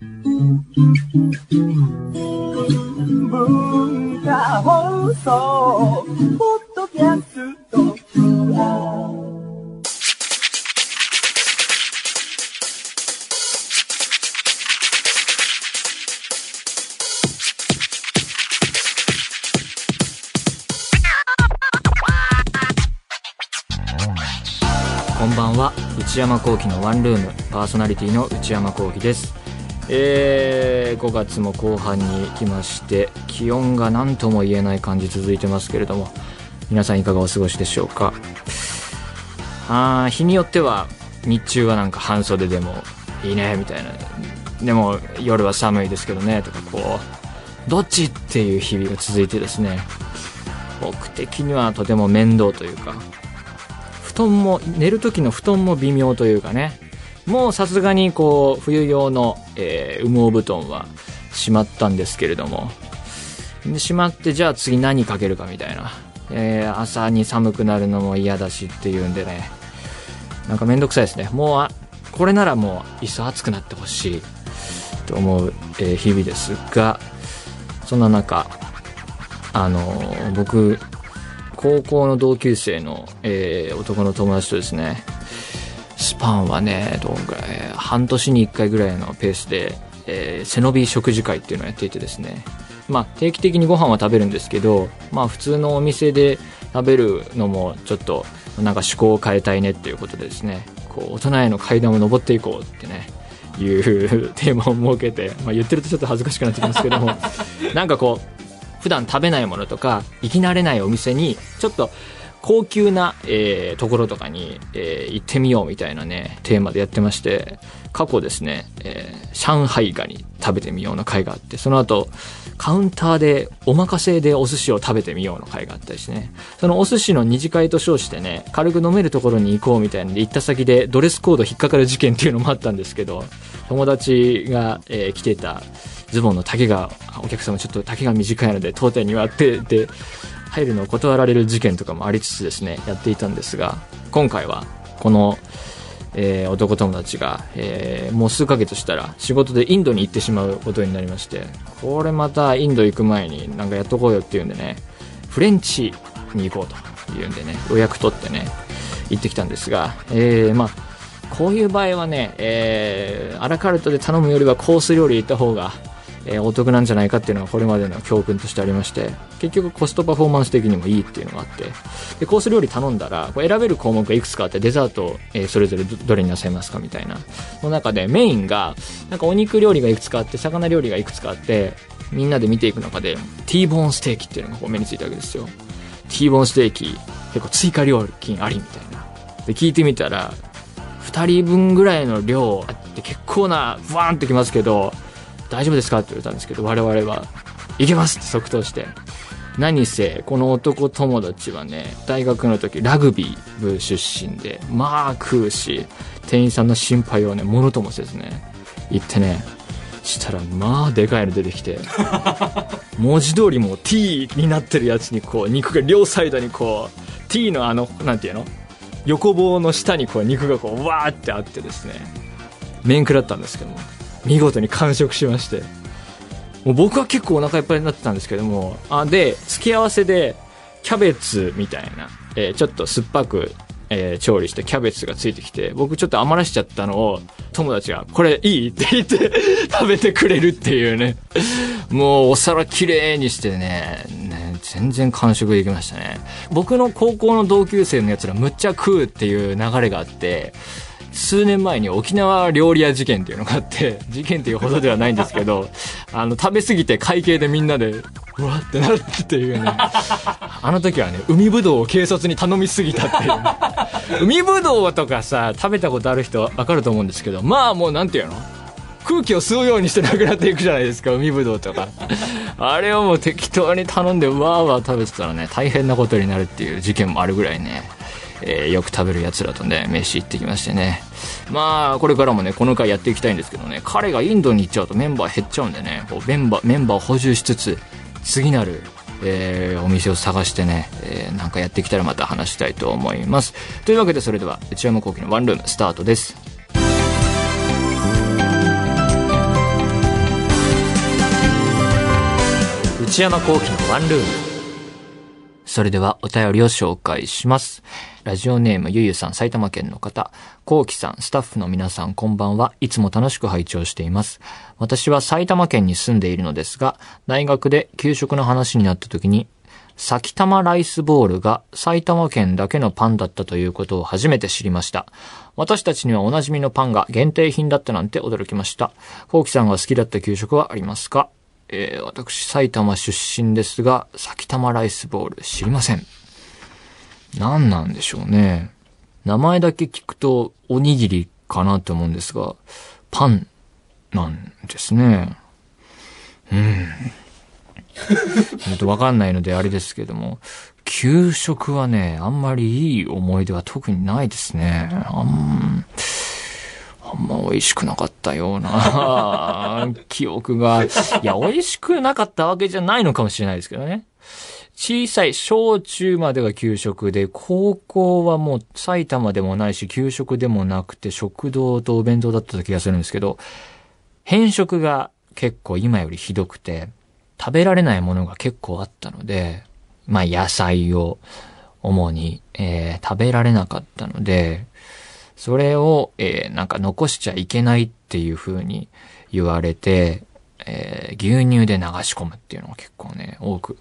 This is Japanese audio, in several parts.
こんばんは。内山聖輝のワンルーム。パーソナリティの内山聖輝です。えー、5月も後半に来まして気温が何とも言えない感じ続いてますけれども皆さんいかがお過ごしでしょうか？あ日によっては日中はなんか半袖でもいいねみたいな。でも夜は寒いですけどねとかこうどっちっていう日々が続いてですね。僕的にはとても面倒というか布団も寝る時の布団も微妙というかね。もうさすがにこう冬用の、えー羽毛布団はしまったんですけれども。でしまってじゃあ次何かけるかみたいな、えー朝に寒くなるのも嫌だしっていうんでね。なんかめんどくさいですね。もうあこれならもういっそ暑くなってほしいと思う、えー日々ですがそんな中あのー僕高校の同級生の、えー男の友達とですねスパンはねどんぐらい半年に1回ぐらいのペースで、えー背伸び食事会っていうのをやっていてですね。まあ定期的にご飯は食べるんですけどまあ普通のお店で食べるのもちょっとなんか趣向を変えたいねっていうことでですね。こう大人への階段を登っていこうってねいうテーマを設けて、まあ、言ってるとちょっと恥ずかしくなってきますけども なんかこう普段食べないものとか行き慣れないお店にちょっと高級な、えーところとかに、えー行ってみようみたいなねテーマでやってまして過去ですね、えー上海ガニ食べてみようの会があってその後カウンターでおまかせでお寿司を食べてみようの会があったりしてね。そのお寿司の二次会と称してね軽く飲めるところに行こうみたいなんで行った先でドレスコード引っかかる事件っていうのもあったんですけど友達が、えー着てたズボンの丈がお客様ちょっと丈が短いので当店にはってで入るのを断られる事件とかもありつつですねやっていたんですが今回はこの、えー男友達が、えーもう数ヶ月したら仕事でインドに行ってしまうことになりましてこれまたインド行く前になんかやっとこうよっていうんでねフレンチに行こうというんでね予約取ってね行ってきたんですが、えーまあこういう場合はね、えーアラカルトで頼むよりはコース料理行った方が、えお得なんじゃないかっていうのがこれまでの教訓としてありまして結局コストパフォーマンス的にもいいっていうのがあってでコース料理頼んだらこう選べる項目がいくつかあってデザート、えそれぞれどれになさいますかみたいな。の中でメインがなんかお肉料理がいくつかあって魚料理がいくつかあってみんなで見ていく中で T ボーンステーキっていうのがこう目についたわけですよ。T ボーンステーキ結構追加料金ありみたいな。で聞いてみたら2人分ぐらいの量あって結構なブワーンってきますけど大丈夫ですか？って言われたんですけど我々はいけますって即答して。何せこの男友達はね大学の時ラグビー部出身でまあ食うし店員さんの心配をねものともせずね行ってねしたらまあでかいの出てきて 文字通りもう T になってるやつにこう肉が両サイドにこう T のあのなんていうの？横棒の下にこう肉がこうわーってあってですね。面食らったんですけども見事に完食しまして。もう僕は結構お腹いっぱいになってたんですけども。あで付け合わせでキャベツみたいな、えーちょっと酸っぱく、えー調理してキャベツがついてきて僕ちょっと余らしちゃったのを友達が「これいい?」って言って 食べてくれるっていうね。もうお皿きれいにしてねね全然完食できましたね。僕の高校の同級生のやつらむっちゃ食うっていう流れがあって数年前に沖縄料理屋事件っていうのがあって 事件っていうほどではないんですけど あの食べ過ぎて会計でみんなでうわってなるっていうね。あの時はね海ぶどうを警察に頼みすぎたっていうね、海ぶどうとかさ食べたことある人わかると思うんですけどまあもうなんていうの？空気を吸うようにしてなくなっていくじゃないですか海ぶどうとか。あれをもう適当に頼んでわーわー食べてたらね大変なことになるっていう事件もあるぐらいね。えー、よく食べる奴らとね飯行ってきましてねまあこれからもねこの回やっていきたいんですけどね彼がインドに行っちゃうとメンバー減っちゃうんでねこうメンバーメンバーを補充しつつ次なるえー、お店を探してね、えー、なんかやってきたらまた話したいと思います。というわけでそれでは、内山幸喜のワンルームスタートです。内山幸喜のワンルームそれではお便りを紹介します。ラジオネームゆゆさん、埼玉県の方。幸喜さん、スタッフの皆さん、こんばんは。いつも楽しく拝聴しています。私は埼玉県に住んでいるのですが、大学で給食の話になった時に、先玉ライスボールが埼玉県だけのパンだったということを初めて知りました。私たちにはおなじみのパンが限定品だったなんて驚きました。幸喜さんが好きだった給食はありますか？えー私、埼玉出身ですが、先玉ライスボール知りません。何なんでしょうね。名前だけ聞くとおにぎりかなと思うんですが、パンなんですね。うん。ちょっとわかんないのであれですけども、給食はね、あんまりいい思い出は特にないですね。あん、あんま美味しくなかったような 記憶が。いや、美味しくなかったわけじゃないのかもしれないですけどね。小さい小中までが給食で、高校はもう埼玉でもないし、給食でもなくて、食堂とお弁当だった気がするんですけど、変色が結構今よりひどくて、食べられないものが結構あったので、まあ野菜を主に、えー食べられなかったので、それを、えーなんか残しちゃいけないっていう風に言われて、えー牛乳で流し込むっていうのが結構ね、多く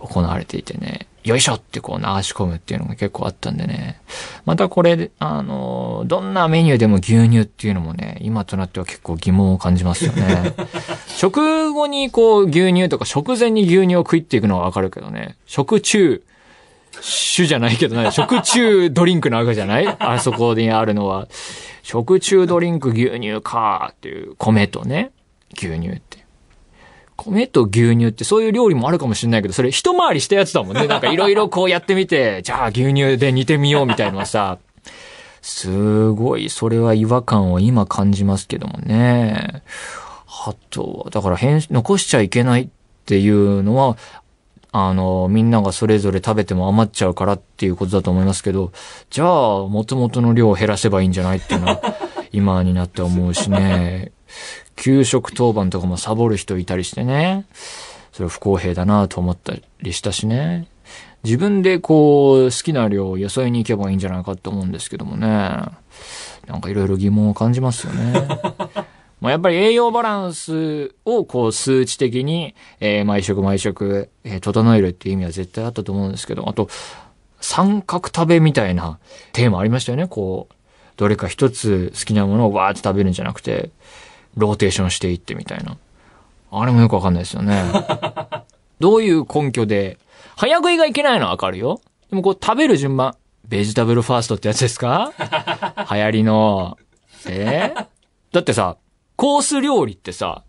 行われていてね、よいしょってこう流し込むっていうのが結構あったんでね。またこれ、あの、どんなメニューでも牛乳っていうのもね、今となっては結構疑問を感じますよね。食後にこう牛乳とか食前に牛乳を食いっていくのはわかるけどね、食中、酒じゃないけどね、食中ドリンクなわけじゃない？あそこにあるのは。食中ドリンク牛乳かっていう米とね、牛乳って。米と牛乳ってそういう料理もあるかもしれないけど、それ一回りしたやつだもんね。なんかいろいろこうやってみて、じゃあ牛乳で煮てみようみたいのはさ、すごい、それは違和感を今感じますけどもね。あとは、だから変、残しちゃいけないっていうのは、あの、みんながそれぞれ食べても余っちゃうからっていうことだと思いますけど、じゃあ、元々の量を減らせばいいんじゃないっていうのは、今になって思うしね。給食当番とかもサボる人いたりしてね。それ不公平だなと思ったりしたしね。自分でこう、好きな量をよそいに行けばいいんじゃないかと思うんですけどもね。なんかいろいろ疑問を感じますよね。まあやっぱり栄養バランスをこう数値的に、えー毎食毎食、えー整えるっていう意味は絶対あったと思うんですけど、あと、三角食べみたいなテーマありましたよね。こう、どれか一つ好きなものをわーって食べるんじゃなくて、ローテーションしていってみたいな。あれもよくわかんないですよね。どういう根拠で、早食いがいけないのはわかるよ。でもこう食べる順番、ベジタブルファーストってやつですか？流行りの。えー？だってさ、コース料理ってさ、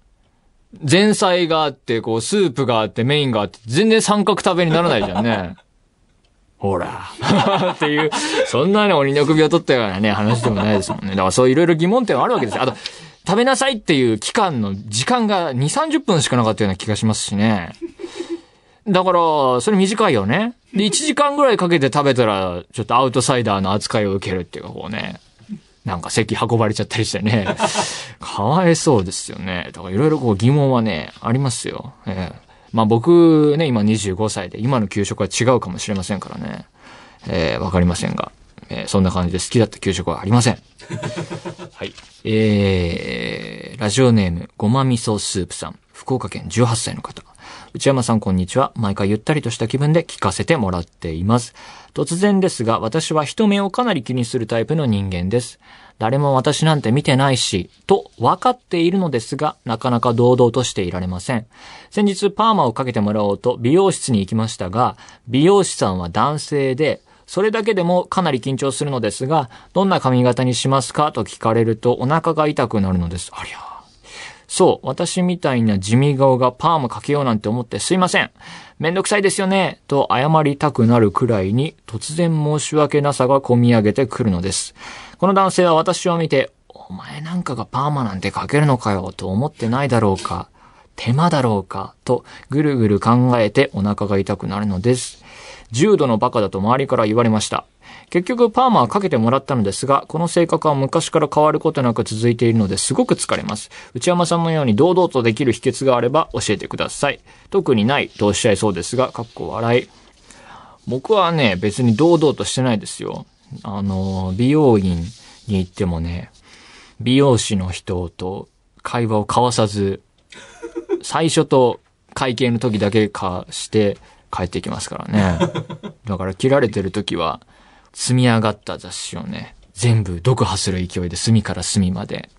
前菜があって、こう、スープがあって、メインがあって、全然三角食べにならないじゃんね。ほら。っていう、そんなね、鬼の首を取ったようなね、話でもないですもんね。だからそういろいろ疑問点はあるわけですよ。あと、食べなさいっていう期間の時間が2、30分しかなかったような気がしますしね。だから、それ短いよね。で、1時間ぐらいかけて食べたら、ちょっとアウトサイダーの扱いを受けるっていうか、こうね。なんか席運ばれちゃったりしてね。かわいそうですよね。だからいろいろこう疑問はね、ありますよ。ええまあ僕ね、今25歳で、今の給食は違うかもしれませんからね。えーわかりませんが、えーそんな感じで好きだった給食はありません。はい。えー、ラジオネーム、ごま味噌スープさん。福岡県18歳の方。内山さんこんにちは。毎回ゆったりとした気分で聞かせてもらっています。突然ですが、私は人目をかなり気にするタイプの人間です。誰も私なんて見てないし、と分かっているのですが、なかなか堂々としていられません。先日パーマをかけてもらおうと美容室に行きましたが、美容師さんは男性で、それだけでもかなり緊張するのですが、どんな髪型にしますか？と聞かれるとお腹が痛くなるのです。ありゃ。そう、私みたいな地味顔がパーマかけようなんて思ってすいません。めんどくさいですよね。と謝りたくなるくらいに突然申し訳なさが込み上げてくるのです。この男性は私を見て、お前なんかがパーマなんてかけるのかよと思ってないだろうか。手間だろうか。とぐるぐる考えてお腹が痛くなるのです。重度のバカだと周りから言われました。結局パーマはかけてもらったのですが、この性格は昔から変わることなく続いているのですごく疲れます。内山さんのように堂々とできる秘訣があれば教えてください。特にないとおっしゃいそうですが、かっこ笑い。僕はね、別に堂々としてないですよ。あの、美容院に行ってもね、美容師の人と会話を交わさず、最初と会計の時だけかして帰ってきますからね。だから切られてる時は、積み上がった雑誌をね、全部読破する勢いで隅から隅まで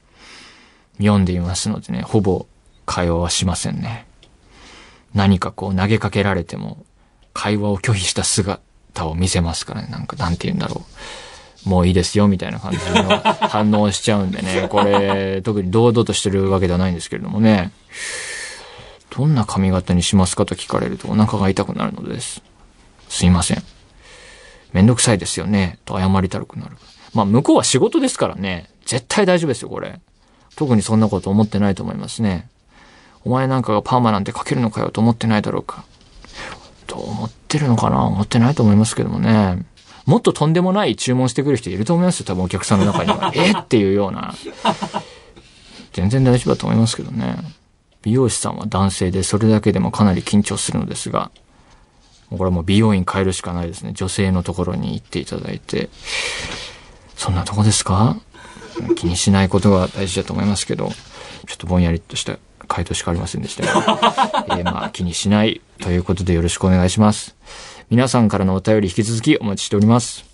読んでいますのでね、ほぼ会話はしませんね。何かこう投げかけられても、会話を拒否した姿を見せますからね。なんか、なんて言うんだろう。もういいですよ、みたいな感じの 反応しちゃうんでね。これ、特に堂々としてるわけではないんですけれどもね。どんな髪型にしますかと聞かれるとお腹が痛くなるのです。すいません。めんどくさいですよね。と謝りたくなる。まあ、向こうは仕事ですからね。絶対大丈夫ですよ、これ。特にそんなこと思ってないと思いますね。お前なんかがパーマなんてかけるのかよと思ってないだろうか。と思ってるのかな？思ってないと思いますけどもね。もっととんでもない注文してくる人いると思いますよ。多分お客さんの中には。え？っていうような。全然大丈夫だと思いますけどね。美容師さんは男性でそれだけでもかなり緊張するのですが、これはもう美容院変えるしかないですね。女性のところに行っていただいて、そんなとこですか？気にしないことが大事だと思いますけど、ちょっとぼんやりとした回答しかありませんでしたが、えー、まあ気にしないということでよろしくお願いします。皆さんからのお便り引き続きお待ちしております。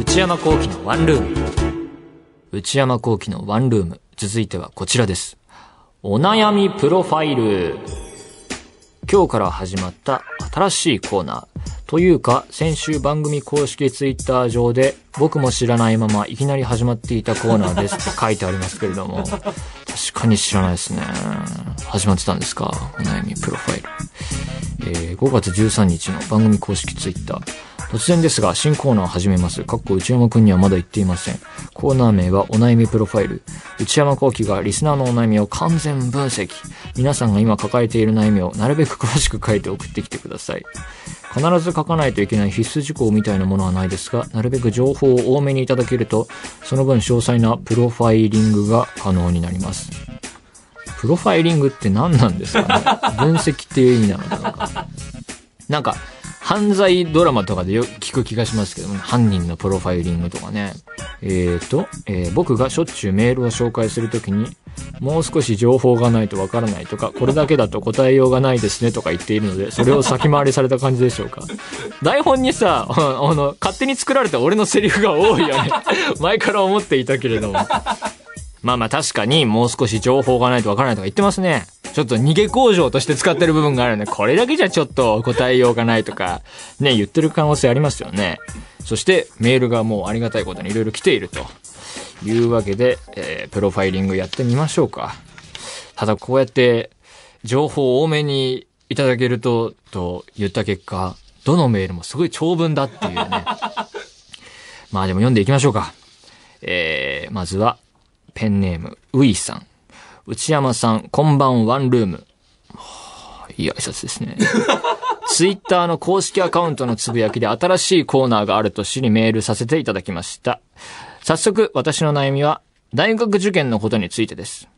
内山幸喜のワンルーム。内山幸喜のワンルーム。続いてはこちらです。お悩みプロファイル。今日から始まった新しいコーナー。というか、先週番組公式ツイッター上で僕も知らないままいきなり始まっていたコーナーですって 書いてありますけれども、確かに知らないですね。始まってたんですか？お悩みプロファイル。えー、5月13日の番組公式ツイッター。突然ですが、新コーナーを始めます。かっこ内山くんにはまだ言っていません。コーナー名はお悩みプロファイル。内山幸輝がリスナーのお悩みを完全分析。皆さんが今抱えている悩みをなるべく詳しく書いて送ってきてください。必ず書かないといけない必須事項みたいなものはないですが、なるべく情報を多めにいただけると、その分詳細なプロファイリングが可能になります。プロファイリングって何なんですかね？分析っていう意味なのかななんか、犯罪ドラマとかでよく聞く気がしますけどね。犯人のプロファイリングとかね。えーと、えー、僕がしょっちゅうメールを紹介するときに、もう少し情報がないとわからないとか、これだけだと答えようがないですねとか言っているので、それを先回りされた感じでしょうか。台本にさ、あの、勝手に作られた俺のセリフが多いよね。前から思っていたけれども。まあまあ確かにもう少し情報がないとわからないとか言ってますね。ちょっと逃げ工場として使ってる部分があるね。これだけじゃちょっと答えようがないとか、ね、言ってる可能性ありますよね。そしてメールがもうありがたいことにいろいろ来ているというわけで、えー、プロファイリングやってみましょうか。ただこうやって情報を多めにいただけると、と言った結果、どのメールもすごい長文だっていうね。まあでも読んでいきましょうか。えー、まずは、ペンネーム、ウイさん。内山さん、こんばんワンルーム。いい挨拶ですね。ツイッターの公式アカウントのつぶやきで新しいコーナーがあると知りメールさせていただきました。早速、私の悩みは、大学受験のことについてです。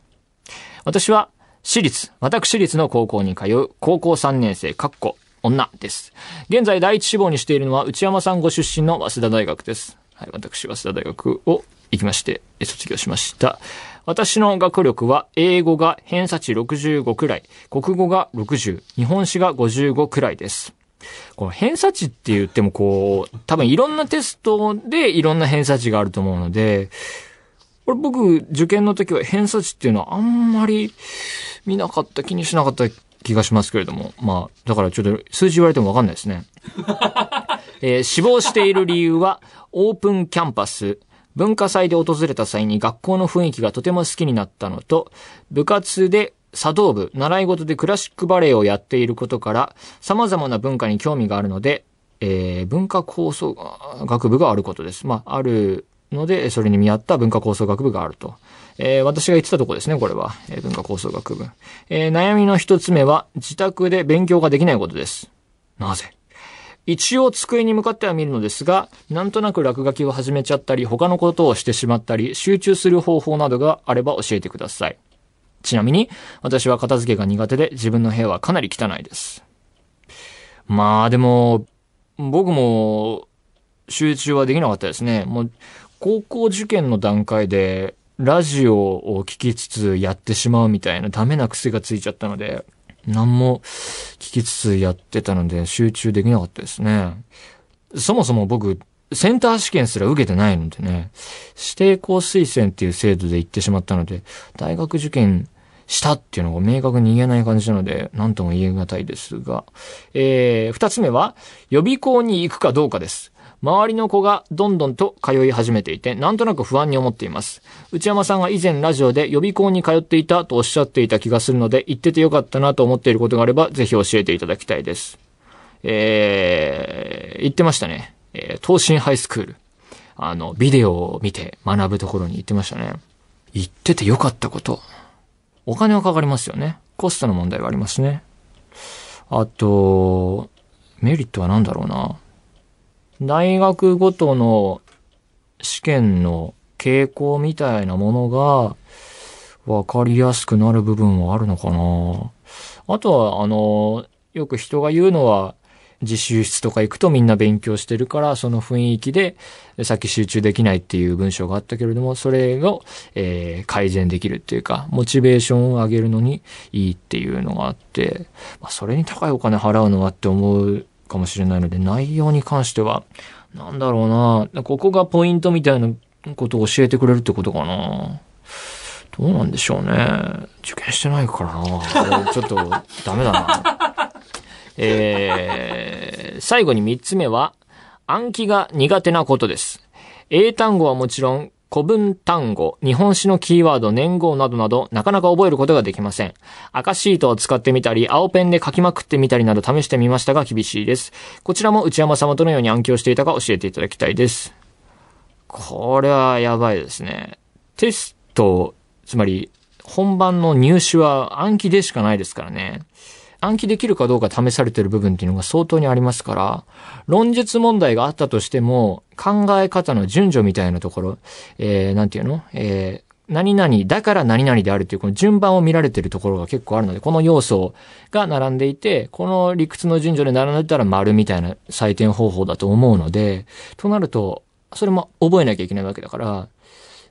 私は、私立、私立の高校に通う高校3年生、かっこ、女です。現在第一志望にしているのは内山さんご出身の早稲田大学です。はい、私、早稲田大学を行きまして、卒業しました。私の学力は英語が偏差値65くらい、国語が60、日本史が55くらいです。この偏差値って言ってもこう、多分いろんなテストでいろんな偏差値があると思うので、これ僕、受験の時は偏差値っていうのはあんまり見なかった、気にしなかった気がしますけれども。まあ、だからちょっと数字言われてもわかんないですね。えー、死亡している理由は、オープンキャンパス、文化祭で訪れた際に学校の雰囲気がとても好きになったのと、部活で茶道部、習い事でクラシックバレエをやっていることから、様々な文化に興味があるので、えー、文化構想学部があることです。まあ、あるので、それに見合った文化構想学部があると。えー、私が言ってたとこですね、これは。えー、文化構想学部。えー、悩みの一つ目は、自宅で勉強ができないことです。なぜ？一応机に向かっては見るのですが、なんとなく落書きを始めちゃったり、他のことをしてしまったり、集中する方法などがあれば教えてください。ちなみに、私は片付けが苦手で、自分の部屋はかなり汚いです。まあ、でも、僕も、集中はできなかったですね。もう、高校受験の段階で、ラジオを聞きつつやってしまうみたいなダメな癖がついちゃったので、何も聞きつつやってたので集中できなかったですね。そもそも僕、センター試験すら受けてないのでね、指定校推薦っていう制度で行ってしまったので、大学受験したっていうのが明確に言えない感じなので、何とも言え難いですが、えー、二つ目は、予備校に行くかどうかです。周りの子がどんどんと通い始めていて、なんとなく不安に思っています。内山さんが以前ラジオで予備校に通っていたとおっしゃっていた気がするので、行っててよかったなと思っていることがあれば、ぜひ教えていただきたいです。えー、言ってましたね。えー、東進ハイスクール。あの、ビデオを見て学ぶところに行ってましたね。行っててよかったこと。お金はかかりますよね。コストの問題がありますね。あと、メリットは何だろうな。大学ごとの試験の傾向みたいなものが分かりやすくなる部分はあるのかな。あとは、あの、よく人が言うのは、自習室とか行くとみんな勉強してるから、その雰囲気で、さっき集中できないっていう文章があったけれども、それを、えー、改善できるっていうか、モチベーションを上げるのにいいっていうのがあって、まあ、それに高いお金払うのはって思うかもしれないので、内容に関しては、なんだろうな、ここがポイントみたいなことを教えてくれるってことかな。どうなんでしょうね。受験してないからな。ちょっとダメだな。えー、最後に三つ目は、暗記が苦手なことです。英単語はもちろん、古文単語、日本史のキーワード、年号などなど、なかなか覚えることができません。赤シートを使ってみたり、青ペンで書きまくってみたりなど試してみましたが厳しいです。こちらも内山様どのように暗記をしていたか教えていただきたいです。これはやばいですね。テスト、つまり、本番の入試は暗記でしかないですからね。暗記できるかどうか試されてる部分っていうのが相当にありますから、論述問題があったとしても、考え方の順序みたいなところ、えー、なんていうの？えー、何々だから何々であるっていうこの順番を見られてるところが結構あるので、この要素が並んでいて、この理屈の順序で並んでたら丸みたいな採点方法だと思うので、となると、それも覚えなきゃいけないわけだから、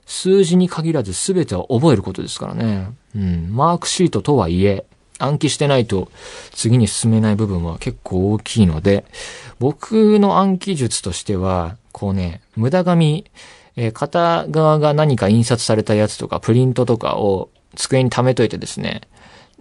数字に限らず全ては覚えることですからね。うん。マークシートとはいえ、暗記してないと次に進めない部分は結構大きいので、僕の暗記術としては、こうね、無駄紙、えー、片側が何か印刷されたやつとか、プリントとかを机に貯めといてですね、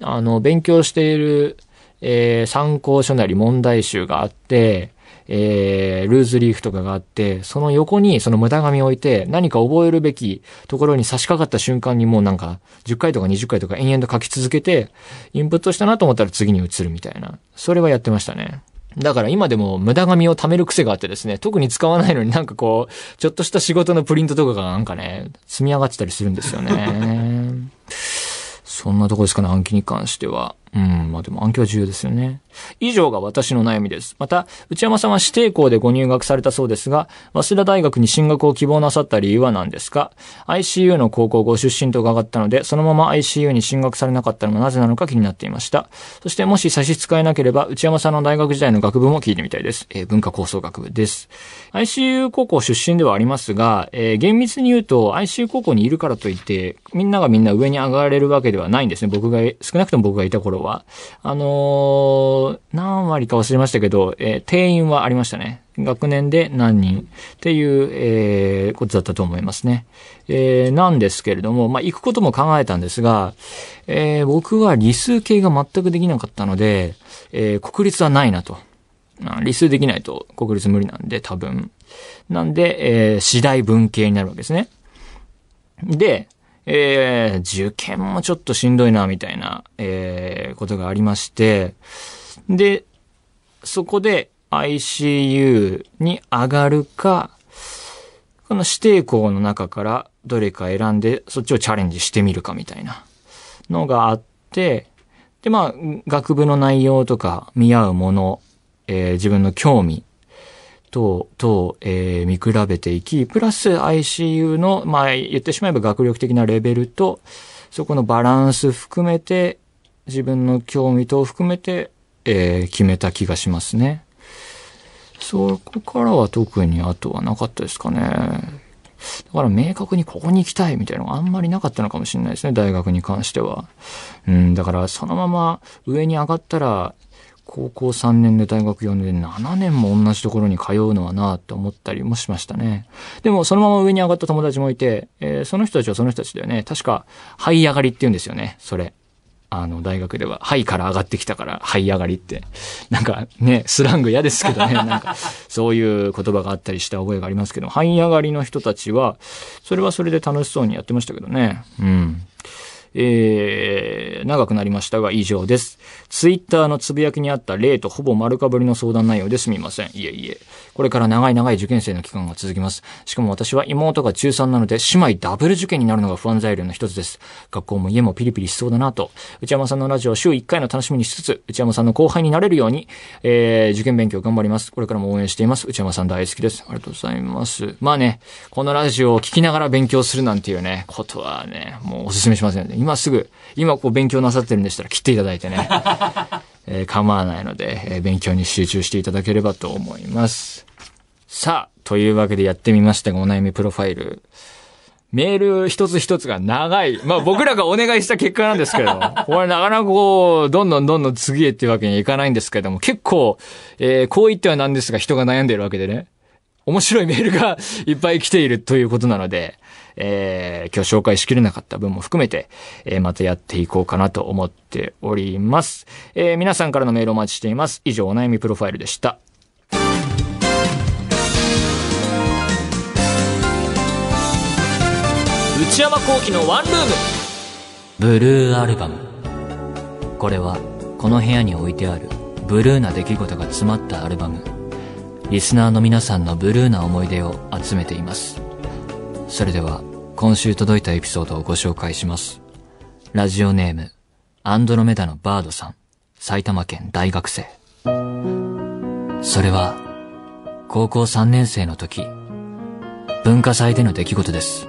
あの、勉強している、えー、参考書なり問題集があって、えー、ルーズリーフとかがあって、その横にその無駄紙を置いて、何か覚えるべきところに差し掛かった瞬間にもうなんか、10回とか20回とか延々と書き続けて、インプットしたなと思ったら次に移るみたいな。それはやってましたね。だから今でも無駄紙を貯める癖があってですね、特に使わないのになんかこう、ちょっとした仕事のプリントとかがなんかね、積み上がってたりするんですよね。そんなとこですかね、暗記に関しては。うん、まあでも暗記は重要ですよね。以上が私の悩みです。また、内山さんは指定校でご入学されたそうですが、早稲田大学に進学を希望なさった理由は何ですか ?ICU の高校ご出身と伺ったので、そのまま ICU に進学されなかったのはなぜなのか気になっていました。そしてもし差し支えなければ、内山さんの大学時代の学部も聞いてみたいです。えー、文化構想学部です。ICU 高校出身ではありますが、えー、厳密に言うと ICU 高校にいるからといって、みんながみんな上に上がれるわけではないんですね。僕が、少なくとも僕がいた頃は。あのー、何割か忘れましたけど、えー、定員はありましたね。学年で何人っていう、えー、ことだったと思いますね。えー、なんですけれども、まあ、行くことも考えたんですが、えー、僕は理数系が全くできなかったので、えー、国立はないなと。理数できないと国立無理なんで、多分。なんで、えー、次第文系になるわけですね。で、えー、受験もちょっとしんどいな、みたいな、えー、ことがありまして、で、そこで ICU に上がるか、その指定校の中からどれか選んで、そっちをチャレンジしてみるかみたいなのがあって、で、まあ、学部の内容とか見合うもの、えー自分の興味と、と、えー見比べていき、プラス ICU の、まあ、言ってしまえば学力的なレベルと、そこのバランス含めて、自分の興味等含めて、えー決めた気がしますね。そこからは特にあとはなかったですかね。だから明確にここに行きたいみたいなのがあんまりなかったのかもしれないですね、大学に関しては。うん、だからそのまま上に上がったら、高校3年で大学4年で7年も同じところに通うのはなって思ったりもしましたね。でもそのまま上に上がった友達もいて、えーその人たちはその人たちだよね。確か、這い上がりって言うんですよね、それ。あの、大学では、はいから上がってきたから、這い上がりって。なんかね、スラング嫌ですけどね、なんか、そういう言葉があったりした覚えがありますけど、這い上がりの人たちは、それはそれで楽しそうにやってましたけどね。うん。えー、長くなりましたが以上です。ツイッターのつぶやきにあった例とほぼ丸かぶりの相談内容ですみません。いえいえ。これから長い長い受験生の期間が続きます。しかも私は妹が中3なので姉妹ダブル受験になるのが不安材料の一つです。学校も家もピリピリしそうだなと。内山さんのラジオを週1回の楽しみにしつつ、内山さんの後輩になれるように、えー、受験勉強頑張ります。これからも応援しています。内山さん大好きです。ありがとうございます。まあね、このラジオを聞きながら勉強するなんていうね、ことはね、もうお勧めしませんので、今すぐ、今こう勉強なさってるんでしたら切っていただいてね、えー構わないので、えー勉強に集中していただければと思います。さあ、というわけでやってみましたが、お悩みプロファイル。メール一つ一つが長い。まあ僕らがお願いした結果なんですけれども、これなかなかこう、どんどんどんどん次へっていうわけにはいかないんですけれども、結構、えーこう言ってはなんですが人が悩んでいるわけでね。面白いメールがいっぱい来ているということなので、えー今日紹介しきれなかった分も含めて、えーまたやっていこうかなと思っております。えー皆さんからのメールお待ちしています。以上、お悩みプロファイルでした。内山幸喜のワンルームブルーアルバムこれはこの部屋に置いてあるブルーな出来事が詰まったアルバムリスナーの皆さんのブルーな思い出を集めています。それでは今週届いたエピソードをご紹介します。ラジオネームアンドロメダのバードさん。埼玉県大学生。それは高校3年生の時文化祭での出来事です。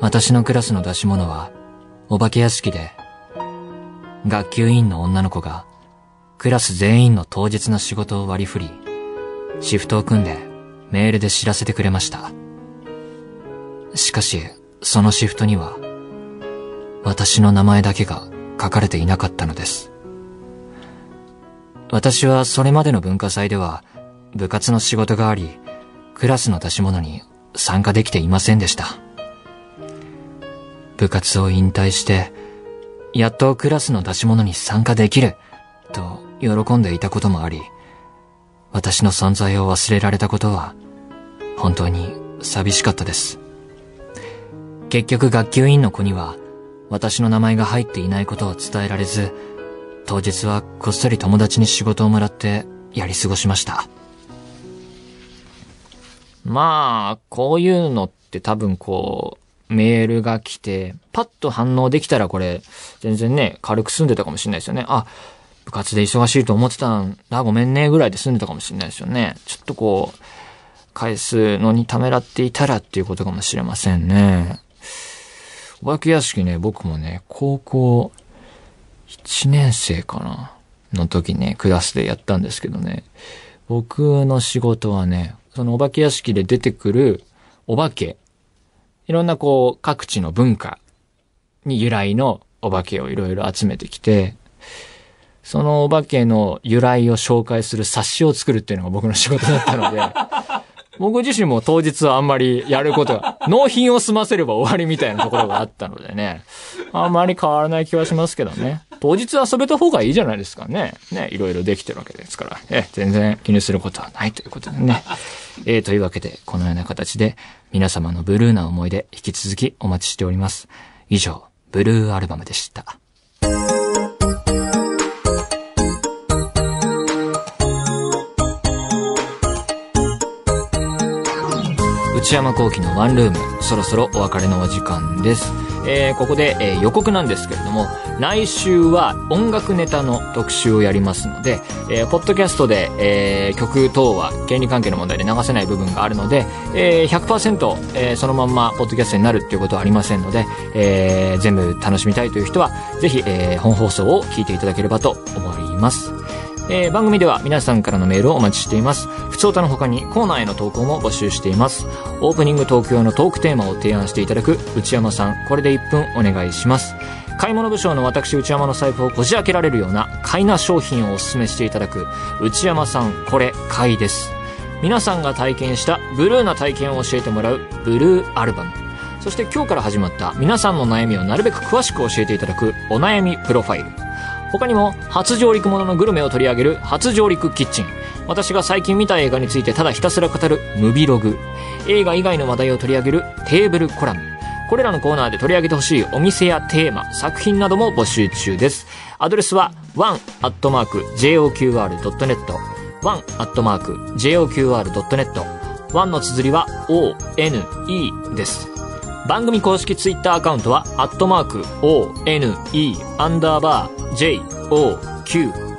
私のクラスの出し物は、お化け屋敷で、学級委員の女の子が、クラス全員の当日の仕事を割り振り、シフトを組んで、メールで知らせてくれました。しかし、そのシフトには、私の名前だけが書かれていなかったのです。私はそれまでの文化祭では、部活の仕事があり、クラスの出し物に参加できていませんでした。部活を引退して、やっとクラスの出し物に参加できる、喜んでいたこともあり、私の存在を忘れられたことは、本当に寂しかったです。結局学級委員の子には、私の名前が入っていないことを伝えられず、当日はこっそり友達に仕事をもらってやり過ごしました。まあ、こういうのって多分こう、メールが来て、パッと反応できたらこれ、全然ね、軽く済んでたかもしれないですよね。あ、部活で忙しいと思ってたんだ、ごめんね、ぐらいで済んでたかもしれないですよね。ちょっとこう、返すのにためらっていたらっていうことかもしれませんね。お化け屋敷ね、僕もね、高校1年生かなの時ね、クラスでやったんですけどね。僕の仕事はね、そのお化け屋敷で出てくるお化け、いろんなこう各地の文化に由来のお化けをいろいろ集めてきて、そのお化けの由来を紹介する冊子を作るっていうのが僕の仕事だったので、僕自身も当日はあんまりやることが、納品を済ませれば終わりみたいなところがあったのでね、あんまり変わらない気はしますけどね。当日遊べた方がいいじゃないですかね。ね、いろいろできてるわけですから、え、全然気にすることはないということでね。えーというわけで、このような形で、皆様のブルーな思い出、引き続きお待ちしております。以上、ブルーアルバムでした。内山幸喜のワンルーム、そろそろお別れのお時間です。えーここで、えー予告なんですけれども、来週は音楽ネタの特集をやりますので、えーポッドキャストで、えー曲等は権利関係の問題で流せない部分があるので、えー100%、えーそのまんまポッドキャストになるっていうことはありませんので、えー全部楽しみたいという人は、ぜひ、えー本放送を聞いていただければと思います。えー番組では皆さんからのメールをお待ちしています。普通歌の他にコーナーへの投稿も募集しています。オープニング東京のトークテーマを提案していただく内山さん、これで1分お願いします。買い物部長の私内山の財布をこじ開けられるような買いな商品をお勧めしていただく内山さん、これ買いです。皆さんが体験したブルーな体験を教えてもらうブルーアルバム。そして今日から始まった皆さんの悩みをなるべく詳しく教えていただくお悩みプロファイル。他にも初上陸もののグルメを取り上げる初上陸キッチン私が最近見た映画についてただひたすら語るムビログ。映画以外の話題を取り上げるテーブルコラム。これらのコーナーで取り上げてほしいお店やテーマ作品なども募集中です。アドレスは one.joqr.net one.joqr.net one の綴りは one です。番組公式ツイッターアカウントは、アットマーク、ONE、アンダーバー、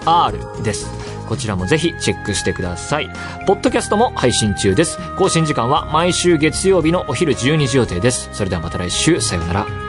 JOQR です。こちらもぜひチェックしてください。ポッドキャストも配信中です。更新時間は毎週月曜日のお昼12時予定です。それではまた来週、さようなら。